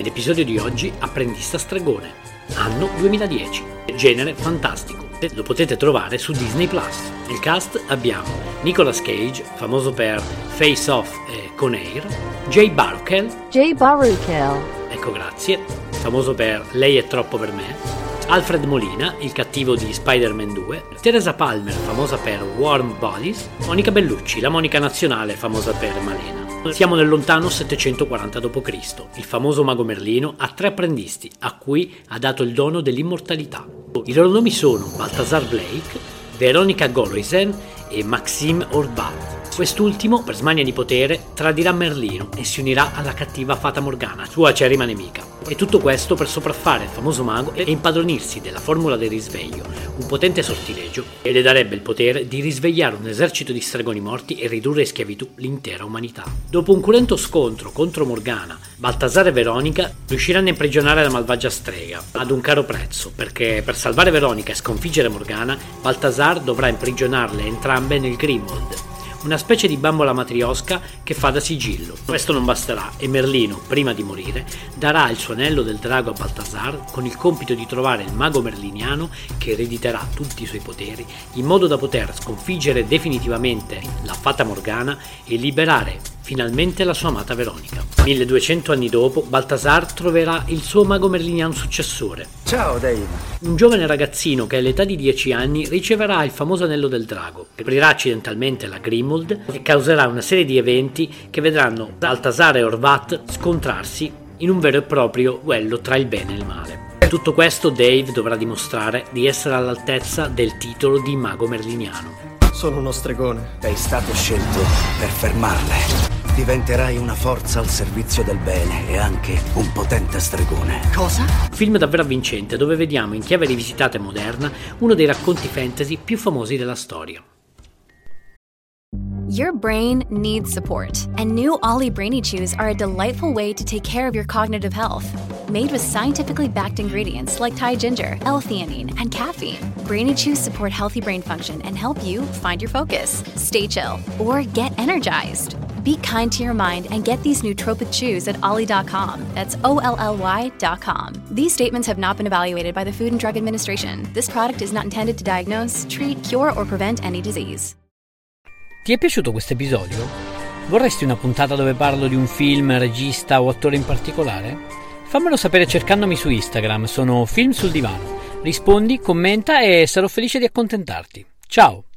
Nell'episodio di oggi Apprendista Stregone, anno 2010, genere fantastico. Lo potete trovare su Disney Plus. Nel cast abbiamo Nicolas Cage, famoso per Face Off e Con Air, Jay Baruchel, Jay Baruchel, ecco grazie, famoso per Lei è troppo per me, Alfred Molina, il cattivo di Spider-Man 2, Teresa Palmer, famosa per Warm Bodies, Monica Bellucci, la Monica nazionale, famosa per Malena. Siamo nel lontano 740 d.C. Il famoso mago Merlino ha tre apprendisti a cui ha dato il dono dell'immortalità. I loro nomi sono Balthazar Blake, Veronica Goloisen e Maxime Orbat. Quest'ultimo, per smania di potere, tradirà Merlino e si unirà alla cattiva Fata Morgana, sua acerrima nemica. E tutto questo per sopraffare il famoso mago e impadronirsi della formula del risveglio, un potente sortilegio che le darebbe il potere di risvegliare un esercito di stregoni morti e ridurre in schiavitù l'intera umanità. Dopo un cruento scontro contro Morgana, Baltasar e Veronica riusciranno a imprigionare la malvagia strega, ad un caro prezzo, perché per salvare Veronica e sconfiggere Morgana, Baltasar dovrà imprigionarle entrambe nel Grimwald, una specie di bambola matriosca che fa da sigillo. Questo non basterà e Merlino, prima di morire, darà il suo anello del drago a Baltasar con il compito di trovare il mago merliniano che erediterà tutti i suoi poteri in modo da poter sconfiggere definitivamente la Fata Morgana e liberare finalmente la sua amata Veronica. 1200 anni dopo, Baltasar troverà il suo mago merliniano successore. Ciao Dave. Un giovane ragazzino che all'età di 10 anni riceverà il famoso anello del drago, aprirà accidentalmente la Grimald e causerà una serie di eventi che vedranno Baltasar e Orvat scontrarsi in un vero e proprio duello tra il bene e il male. Tutto questo Dave dovrà dimostrare di essere all'altezza del titolo di mago merliniano. Sono uno stregone. Sei stato scelto per fermarle. Diventerai una forza al servizio del bene e anche un potente stregone. Cosa? Film davvero avvincente dove vediamo in chiave rivisitata e moderna uno dei racconti fantasy più famosi della storia. Your brain needs support, and new Ollie Brainy Chews are a delightful way to take care of your cognitive health. Made with scientifically backed ingredients like Thai ginger, L-theanine, and caffeine, Brainy Chews support healthy brain function and help you find your focus, stay chill, or get energized. Be kind to your mind and get these nootropic chews at ollie.com. That's O L L Y.com. These statements have not been evaluated by the Food and Drug Administration. This product is not intended to diagnose, treat, cure, or prevent any disease. Ti è piaciuto questo episodio? Vorresti una puntata dove parlo di un film, regista o attore in particolare? Fammelo sapere cercandomi su Instagram, sono Film sul Divano. Rispondi, commenta e sarò felice di accontentarti. Ciao!